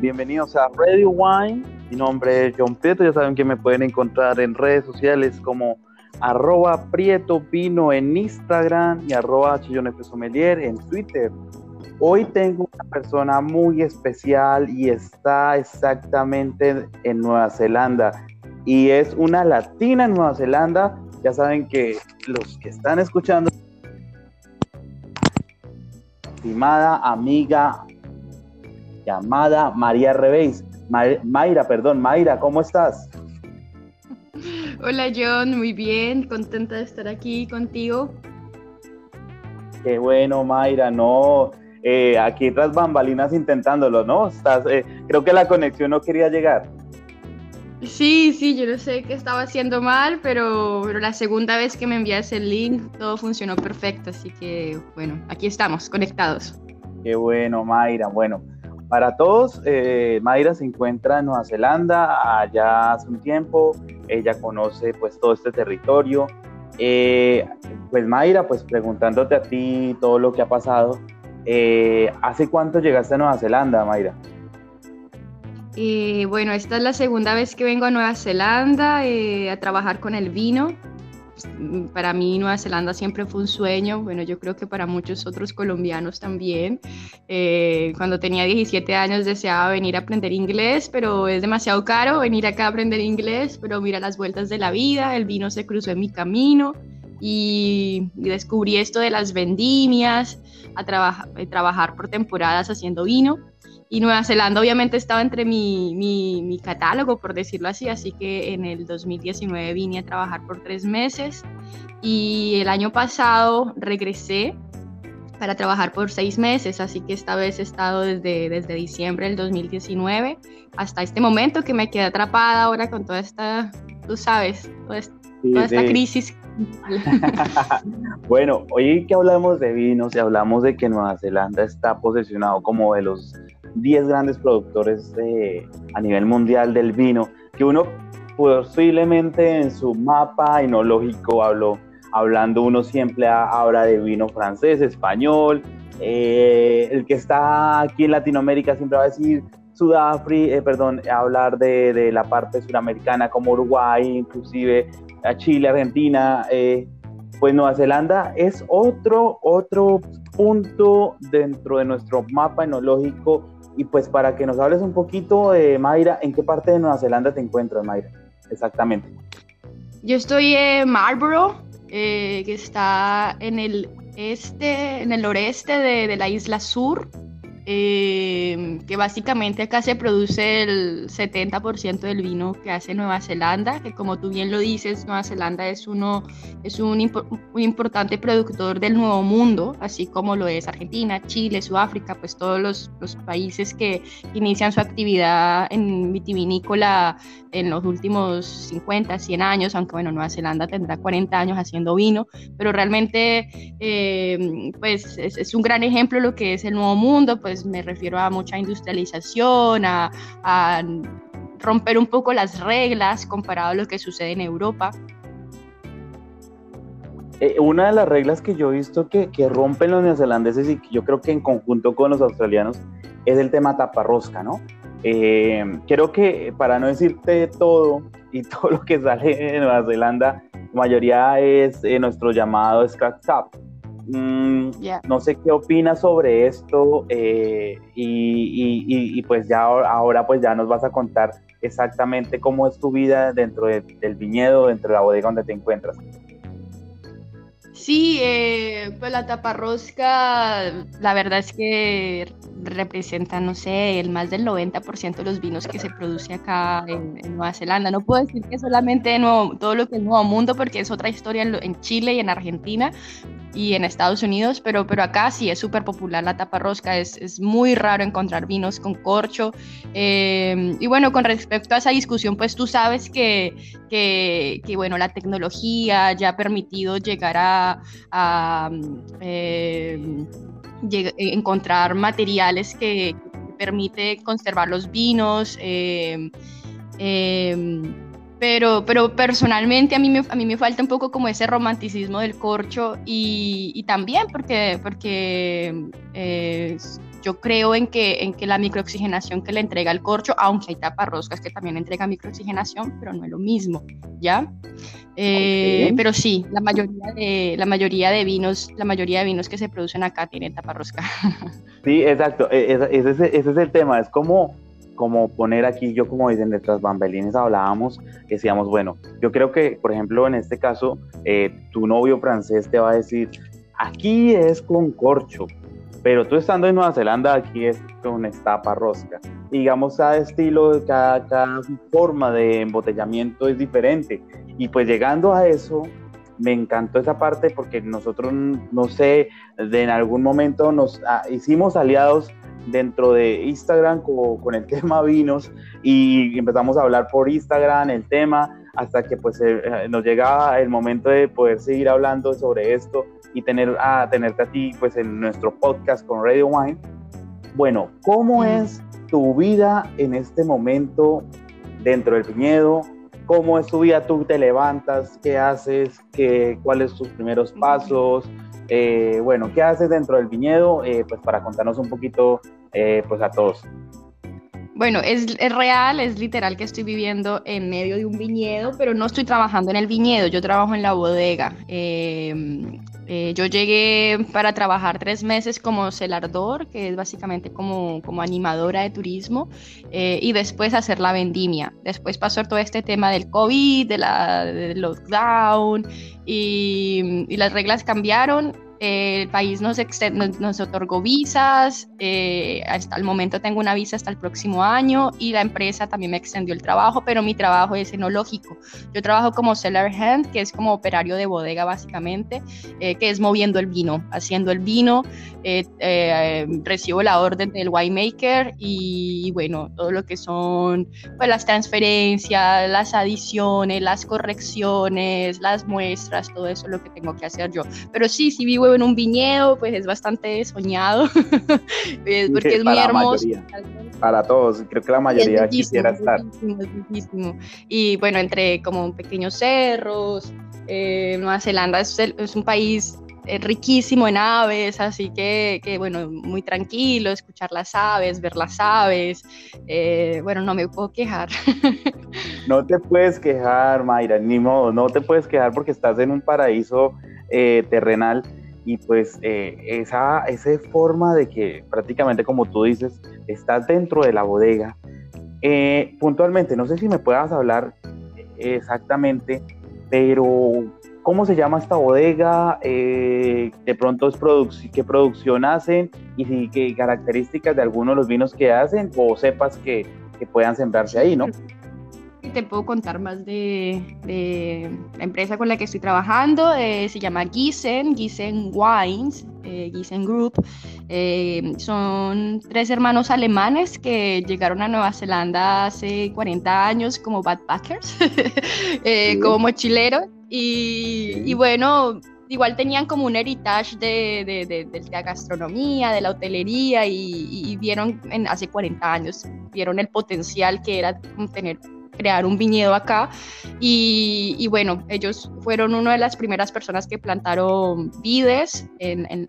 Bienvenidos a Radio Wine. Mi nombre es John Prieto. Ya saben que me pueden encontrar en redes sociales como arroba Prieto Pino en Instagram y arroba Sommelier en Twitter. Hoy tengo una persona muy especial y está exactamente en Nueva Zelanda. Y es una latina en Nueva Zelanda. Ya saben que los que están escuchando estimada amiga llamada María Revéis. Mayra, perdón, Mayra, ¿cómo estás? Hola John, muy bien, contenta de estar aquí contigo. Qué bueno, Mayra, no, eh, aquí tras bambalinas intentándolo, ¿no? Estás, eh, creo que la conexión no quería llegar. Sí, sí, yo no sé qué estaba haciendo mal, pero, pero la segunda vez que me enviaste el link todo funcionó perfecto, así que bueno, aquí estamos, conectados. Qué bueno, Mayra. Bueno, para todos, eh, Mayra se encuentra en Nueva Zelanda allá hace un tiempo, ella conoce pues todo este territorio. Eh, pues Mayra, pues preguntándote a ti todo lo que ha pasado, eh, ¿hace cuánto llegaste a Nueva Zelanda, Mayra? Y bueno, esta es la segunda vez que vengo a Nueva Zelanda eh, a trabajar con el vino. Para mí Nueva Zelanda siempre fue un sueño, bueno, yo creo que para muchos otros colombianos también. Eh, cuando tenía 17 años deseaba venir a aprender inglés, pero es demasiado caro venir acá a aprender inglés, pero mira las vueltas de la vida, el vino se cruzó en mi camino y, descubrí esto de las vendimias, a trabajar por temporadas haciendo vino y Nueva Zelanda obviamente estaba entre mi, mi, catálogo, por decirlo así, así que en el 2019 vine a trabajar por tres meses y el año pasado regresé para trabajar por seis meses, así que esta vez he estado desde, desde diciembre del 2019 hasta este momento que me quedé atrapada ahora con toda esta, tú sabes, toda esta, crisis. bueno, hoy que hablamos de vinos y hablamos de que Nueva Zelanda está posesionado como de los 10 grandes productores a nivel mundial del vino, que uno posiblemente en su mapa enológico habló, hablando uno siempre habla de vino francés, español, eh, el que está aquí en Latinoamérica siempre va a decir Sudáfrica, eh, perdón, hablar de, de, la parte suramericana como Uruguay, inclusive a Chile, Argentina, eh, pues Nueva Zelanda es otro, otro punto dentro de nuestro mapa enológico y pues para que nos hables un poquito de Mayra, ¿en qué parte de Nueva Zelanda te encuentras, Mayra? Exactamente. Yo estoy en Marlborough, eh, que está en el este, en el noreste de la isla sur. Eh, que básicamente acá se produce el 70% del vino que hace Nueva Zelanda, que como tú bien lo dices, Nueva Zelanda es, uno, es un, importante productor del Nuevo Mundo, así como lo es Argentina, Chile, Sudáfrica, pues todos los, los países que inician su actividad en vitivinícola en los últimos 50, 100 años, aunque bueno, Nueva Zelanda tendrá 40 años haciendo vino, pero realmente eh, pues es, es, un gran ejemplo lo que es el Nuevo Mundo, pues me refiero a mucha industrialización, a, romper un poco las reglas comparado a lo que sucede en Europa. Eh, una de las reglas que yo he visto que, que, rompen los neozelandeses y que yo creo que en conjunto con los australianos es el tema taparrosca, ¿no? Eh, creo que para no decirte todo y todo lo que sale de Nueva Zelanda, la mayoría es eh, nuestro llamado Scratch Tap. Mm, no sé qué opinas sobre esto eh, y, y, pues ya ahora pues ya nos vas a contar exactamente cómo es tu vida dentro del viñedo, dentro de la bodega donde te encuentras. Sí, eh, pues la taparrosca, la verdad es que representa, no sé, el más del 90% de los vinos que se produce acá en, Nueva Zelanda. No puedo decir que solamente todo lo que es Nuevo Mundo, porque es otra historia en, Chile y en Argentina y en Estados Unidos, pero, pero acá sí es súper popular la taparrosca, es, es muy raro encontrar vinos con corcho. Eh, y bueno, con respecto a esa discusión, pues tú sabes que, que, que bueno, la tecnología ya ha permitido llegar a a, eh, encontrar materiales que, permite conservar los vinos. Eh, pero, pero personalmente a mí, me, a mí me falta un poco como ese romanticismo del corcho y, también porque, porque yo creo en que, en que la microoxigenación que le entrega el corcho, aunque hay taparroscas que también entregan microoxigenación, pero no es lo mismo, ¿ya? Eh, pero sí, la mayoría, de, la mayoría de vinos, la mayoría de vinos que se producen acá tienen taparrosca. Sí, exacto, e, ese, ese, ese es el tema, es como como poner aquí, yo como dicen, detrás bambelines hablábamos, decíamos, bueno, yo creo que, por ejemplo, en este caso, eh, tu novio francés te va a decir, aquí es con corcho, pero tú estando en Nueva Zelanda, aquí es con estapa rosca. digamos, cada estilo, cada, cada forma de embotellamiento es diferente. Y pues llegando a eso, me encantó esa parte porque nosotros, no sé, de en algún momento nos ah, hicimos aliados dentro de Instagram con, el tema vinos y empezamos a hablar por Instagram el tema hasta que pues eh, eh, nos llega el momento de poder seguir hablando sobre esto y tener a tenerte a ti pues en nuestro podcast con Radio Wine. Bueno, ¿cómo es tu vida en este momento dentro del viñedo? ¿Cómo es tu vida? ¿Tú te levantas? ¿Qué haces? ¿Qué, ¿Cuáles tus primeros pasos? Eh, bueno, ¿qué haces dentro del viñedo? Eh, pues para contarnos un poquito eh, pues a todos. Bueno, es, real, es literal que estoy viviendo en medio de un viñedo, pero no estoy trabajando en el viñedo, yo trabajo en la bodega. Eh, yo llegué para trabajar tres meses como celardor, que es básicamente como, como animadora de turismo, eh, y después hacer la vendimia. Después pasó todo este tema del COVID, de del lockdown, y, y las reglas cambiaron el país nos, nos, otorgó visas, eh, hasta el momento tengo una visa hasta el próximo año y la empresa también me extendió el trabajo, pero mi trabajo es enológico. Yo trabajo como seller hand, que es como operario de bodega básicamente, eh, que es moviendo el vino, haciendo el vino, eh, recibo la orden del winemaker y, bueno, todo lo que son pues, las transferencias, las adiciones, las correcciones, las muestras, todo eso es lo que tengo que hacer yo. Pero sí, sí vivo en un viñedo, pues es bastante soñado, porque es muy hermoso. para todos, creo que la mayoría quisiera estar. Y bueno, entre como pequeños cerros, eh, Nueva Zelanda es, es un país eh, riquísimo en aves, así que, que, bueno, muy tranquilo, escuchar las aves, ver las aves, eh, bueno, no me puedo quejar. No te puedes quejar, Mayra, ni modo, no te puedes quejar porque estás en un paraíso terrenal y pues eh, esa, esa forma de que prácticamente como tú dices, estás dentro de la bodega. Eh, puntualmente, no sé si me puedas hablar exactamente, pero ¿cómo se llama esta bodega? Eh, de pronto es qué producción hacen y qué características de algunos de los vinos que hacen o sepas que, que puedan sembrarse ahí, ¿no? te puedo contar más de, la empresa con la que estoy trabajando. Eh, se llama Giesen, Giesen Wines, eh, Giesen Group. Eh, son tres hermanos alemanes que llegaron a Nueva Zelanda hace 40 años como backpackers, como mochileros. Y, bueno, igual tenían como un heritage de, la gastronomía, de la hotelería y, vieron en, hace 40 años, vieron el potencial que era tener crear un viñedo acá y, bueno, ellos fueron una de las primeras personas que plantaron vides en,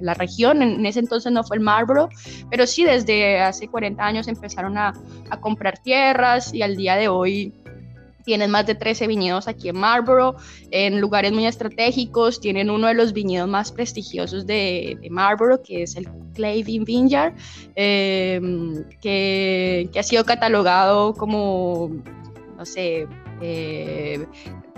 la, región, en ese entonces no fue el Marlboro, pero sí desde hace 40 años empezaron a, a comprar tierras y al día de hoy tienen más de 13 viñedos aquí en Marlborough, en lugares muy estratégicos. Tienen uno de los viñedos más prestigiosos de, de Marlborough, que es el Clavin Vineyard, em, que, que, ha sido catalogado como, no sé, eh,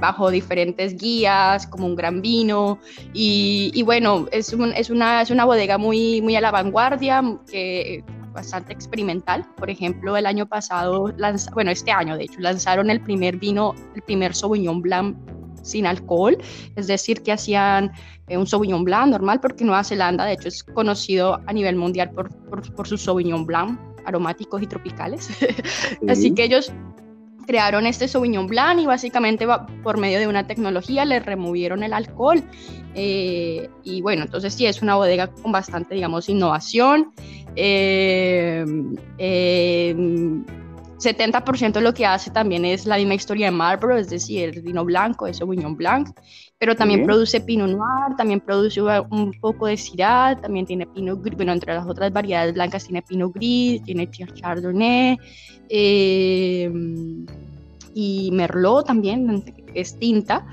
bajo diferentes guías, como un gran vino. Y, bueno, es, es, una, es una bodega muy, muy a la vanguardia, que bastante experimental. Por ejemplo, el año pasado, bueno, este año de hecho, lanzaron el primer vino, el primer Sauvignon Blanc sin alcohol, es decir, que hacían eh, un Sauvignon Blanc normal, porque Nueva Zelanda, de hecho, es conocido a nivel mundial por, por, por sus Sauvignon Blanc aromáticos y tropicales. Así que ellos crearon este Sauvignon Blanc y básicamente por medio de una tecnología le removieron el alcohol. Eh, y bueno, entonces sí, es una bodega con bastante, digamos, innovación. Eh, 70% de lo que hace también es la misma historia de Marlborough, es decir, el vino blanco, es Sauvignon Blanc, pero también produce Pinot Noir, también produce un poco de Syrah, también tiene Pinot Gris, bueno, entre las otras variedades blancas tiene Pinot Gris, tiene Chardonnay, eh, y Merlot también, es tinta,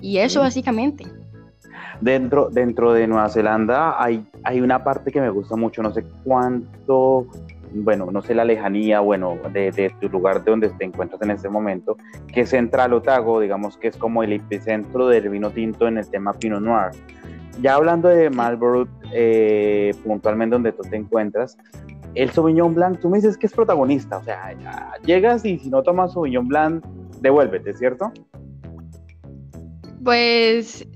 y eso básicamente. Dentro, dentro de Nueva Zelanda hay, hay una parte que me gusta mucho, no sé cuánto bueno, no sé la lejanía, bueno, de, tu lugar de donde te encuentras en este momento, que es Central Otago, digamos que es como el epicentro del vino tinto en el tema Pinot Noir. Ya hablando de Marlborough, eh, puntualmente donde tú te encuentras, el Sauvignon Blanc, tú me dices que es protagonista, o sea, llegas y si no tomas Sauvignon Blanc, devuélvete, ¿cierto? Pues,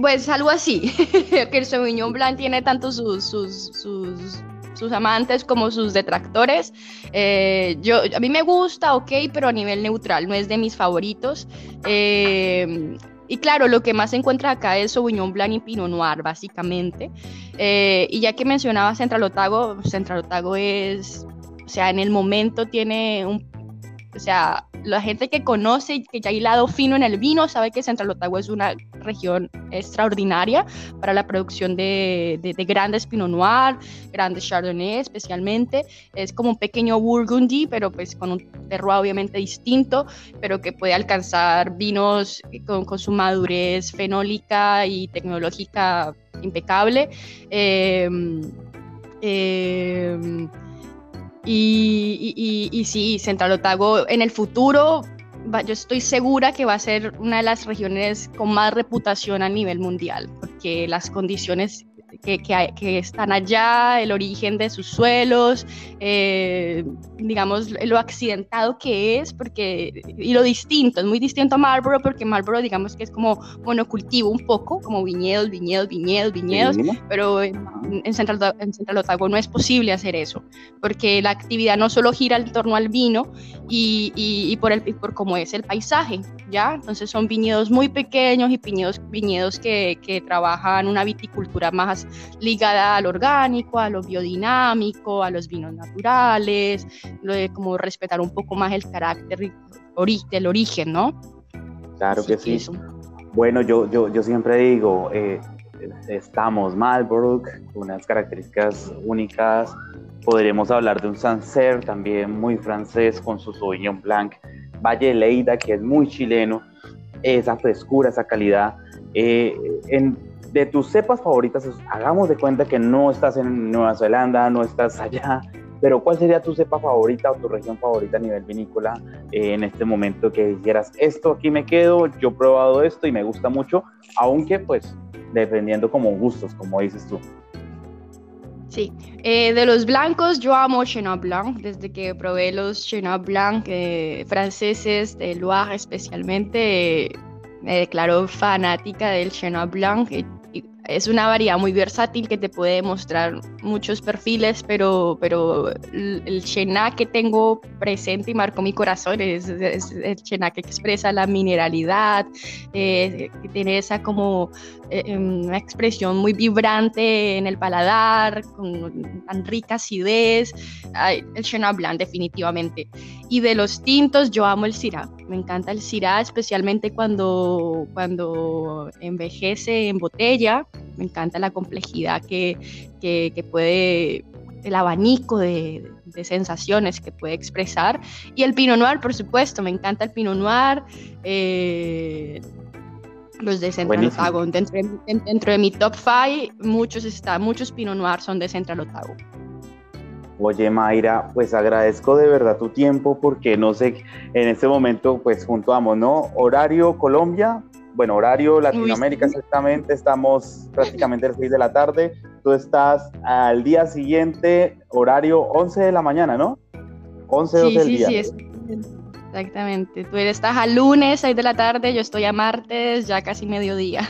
pues algo así, que el Sauvignon Blanc tiene tanto sus, sus, sus sus amantes como sus detractores. Eh, yo, a mí me gusta, ok, pero a nivel neutral, no es de mis favoritos. Eh, y claro, lo que más se encuentra acá es Sauvignon Blanc y Pinot Noir, básicamente. Eh, y ya que mencionaba Central Otago, Central Otago es, o sea, en el momento tiene un, o sea, la gente que conoce, que ya hay lado fino en el vino, sabe que Central Otago es una región extraordinaria para la producción de, de, grandes Pinot Noir, grandes Chardonnay especialmente. Es como un pequeño Burgundy, pero pues con un terroir obviamente distinto, pero que puede alcanzar vinos con, con su madurez fenólica y tecnológica impecable. Eh, eh, y, y, sí, Central Otago en el futuro, yo estoy segura que va a ser una de las regiones con más reputación a nivel mundial, porque las condiciones que, que, están allá, el origen de sus suelos, eh, digamos, lo accidentado que es, porque, y lo distinto, es muy distinto a Marlboro, porque Marlboro, digamos que es como monocultivo un poco, como viñedos, viñedos, viñedos, viñedos, pero en, Central, en Central Otago no es posible hacer eso, porque la actividad no solo gira en torno al vino y, y, por, el, por cómo es el paisaje, ¿ya? Entonces son viñedos muy pequeños y viñedos, viñedos que, que trabajan una viticultura más ligada al orgánico, a lo biodinámico, a los vinos naturales, lo de como respetar un poco más el carácter del origen, ¿no? Claro que sí. Bueno, yo, yo, yo siempre digo, eh, estamos Marlborough, unas características únicas. Podríamos hablar de un Sancerre también muy francés con su Sauvignon Blanc, Valle Leida, que es muy chileno, esa frescura, esa calidad. Eh, en de tus cepas favoritas, hagamos de cuenta que no estás en Nueva Zelanda, no estás allá, pero ¿cuál sería tu cepa favorita o tu región favorita a nivel vinícola eh, en este momento que dijeras, esto aquí me quedo, yo he probado esto y me gusta mucho, aunque pues dependiendo como gustos, como dices tú? Sí, eh, de los blancos yo amo Chenin Blanc, desde que probé los Chenin Blanc eh, franceses de Loire especialmente, me declaro fanática del Chenin Blanc es una variedad muy versátil que te puede mostrar muchos perfiles, pero, pero el Chenac que tengo presente y marcó mi corazón es, el Chenac que expresa la mineralidad, eh, que tiene esa como eh, em, una expresión muy vibrante en el paladar, con tan rica acidez, el Chenin Blanc definitivamente. Y de los tintos yo amo el Syrah, me encanta el Syrah, especialmente cuando, cuando envejece en botella me encanta la complejidad que, que, puede, el abanico de, de, sensaciones que puede expresar. Y el Pinot Noir, por supuesto, me encanta el Pinot Noir. Eh, los de Central Otago. Dentro de, dentro de, mi top 5, muchos, está, muchos Pinot Noir son de Central Otago. Oye Mayra, pues agradezco de verdad tu tiempo porque no sé, en este momento pues juntuamos, ¿no? Horario Colombia, bueno, horario Latinoamérica exactamente, estamos prácticamente a las 6 de la tarde, tú estás al día siguiente, horario 11 de la mañana, ¿no? 11, 12 del día. Sí, sí, exactamente. Tú estás a lunes, 6 de la tarde, yo estoy a martes, ya casi mediodía.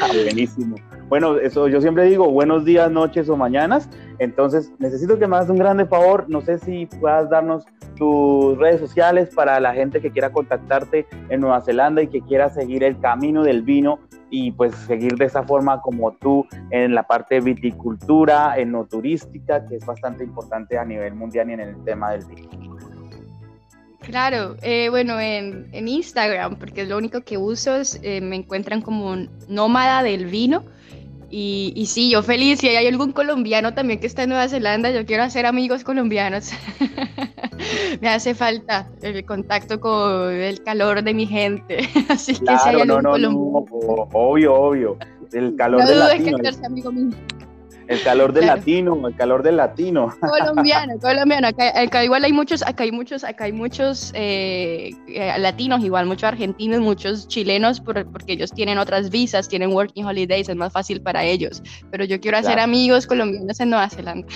Ah, buenísimo. Bueno, eso yo siempre digo, buenos días, noches o mañanas. Entonces, necesito que me hagas un grande favor. No sé si puedas darnos tus redes sociales para la gente que quiera contactarte en Nueva Zelanda y que quiera seguir el camino del vino y pues seguir de esa forma como tú en la parte de viticultura, en no turística, que es bastante importante a nivel mundial y en el tema del vino. Claro, eh, bueno, en, Instagram, porque es lo único que uso, es, eh, me encuentran como nómada del vino. Y, y, sí, yo feliz, si hay algún colombiano también que está en Nueva Zelanda, yo quiero hacer amigos colombianos. me hace falta el contacto con el calor de mi gente. Así que si hay algún colombiano. obvio, obvio. El calor de. Que amigo mío. El calor del latino, el calor del latino. Colombiano, colombiano. Acá, igual hay muchos, acá hay muchos, acá hay muchos eh, eh, latinos, igual muchos argentinos, muchos chilenos, porque ellos tienen otras visas, tienen working holidays, es más fácil para ellos. Pero yo quiero hacer amigos colombianos en Nueva Zelanda.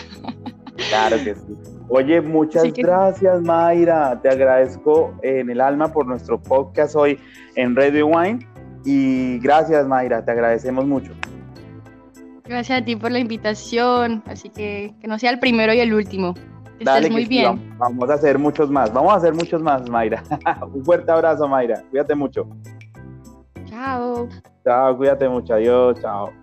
Claro que sí. Oye, muchas gracias, Mayra. Te agradezco en el alma por nuestro podcast hoy en Radio Wine. Y gracias, Mayra. Te agradecemos mucho. Gracias a ti por la invitación. Así que que no sea el primero y el último. Que Dale, muy bien. vamos a hacer muchos más. Vamos a hacer muchos más, Mayra. Un fuerte abrazo, Mayra. Cuídate mucho. Chao. Chao, cuídate mucho. Adiós, chao.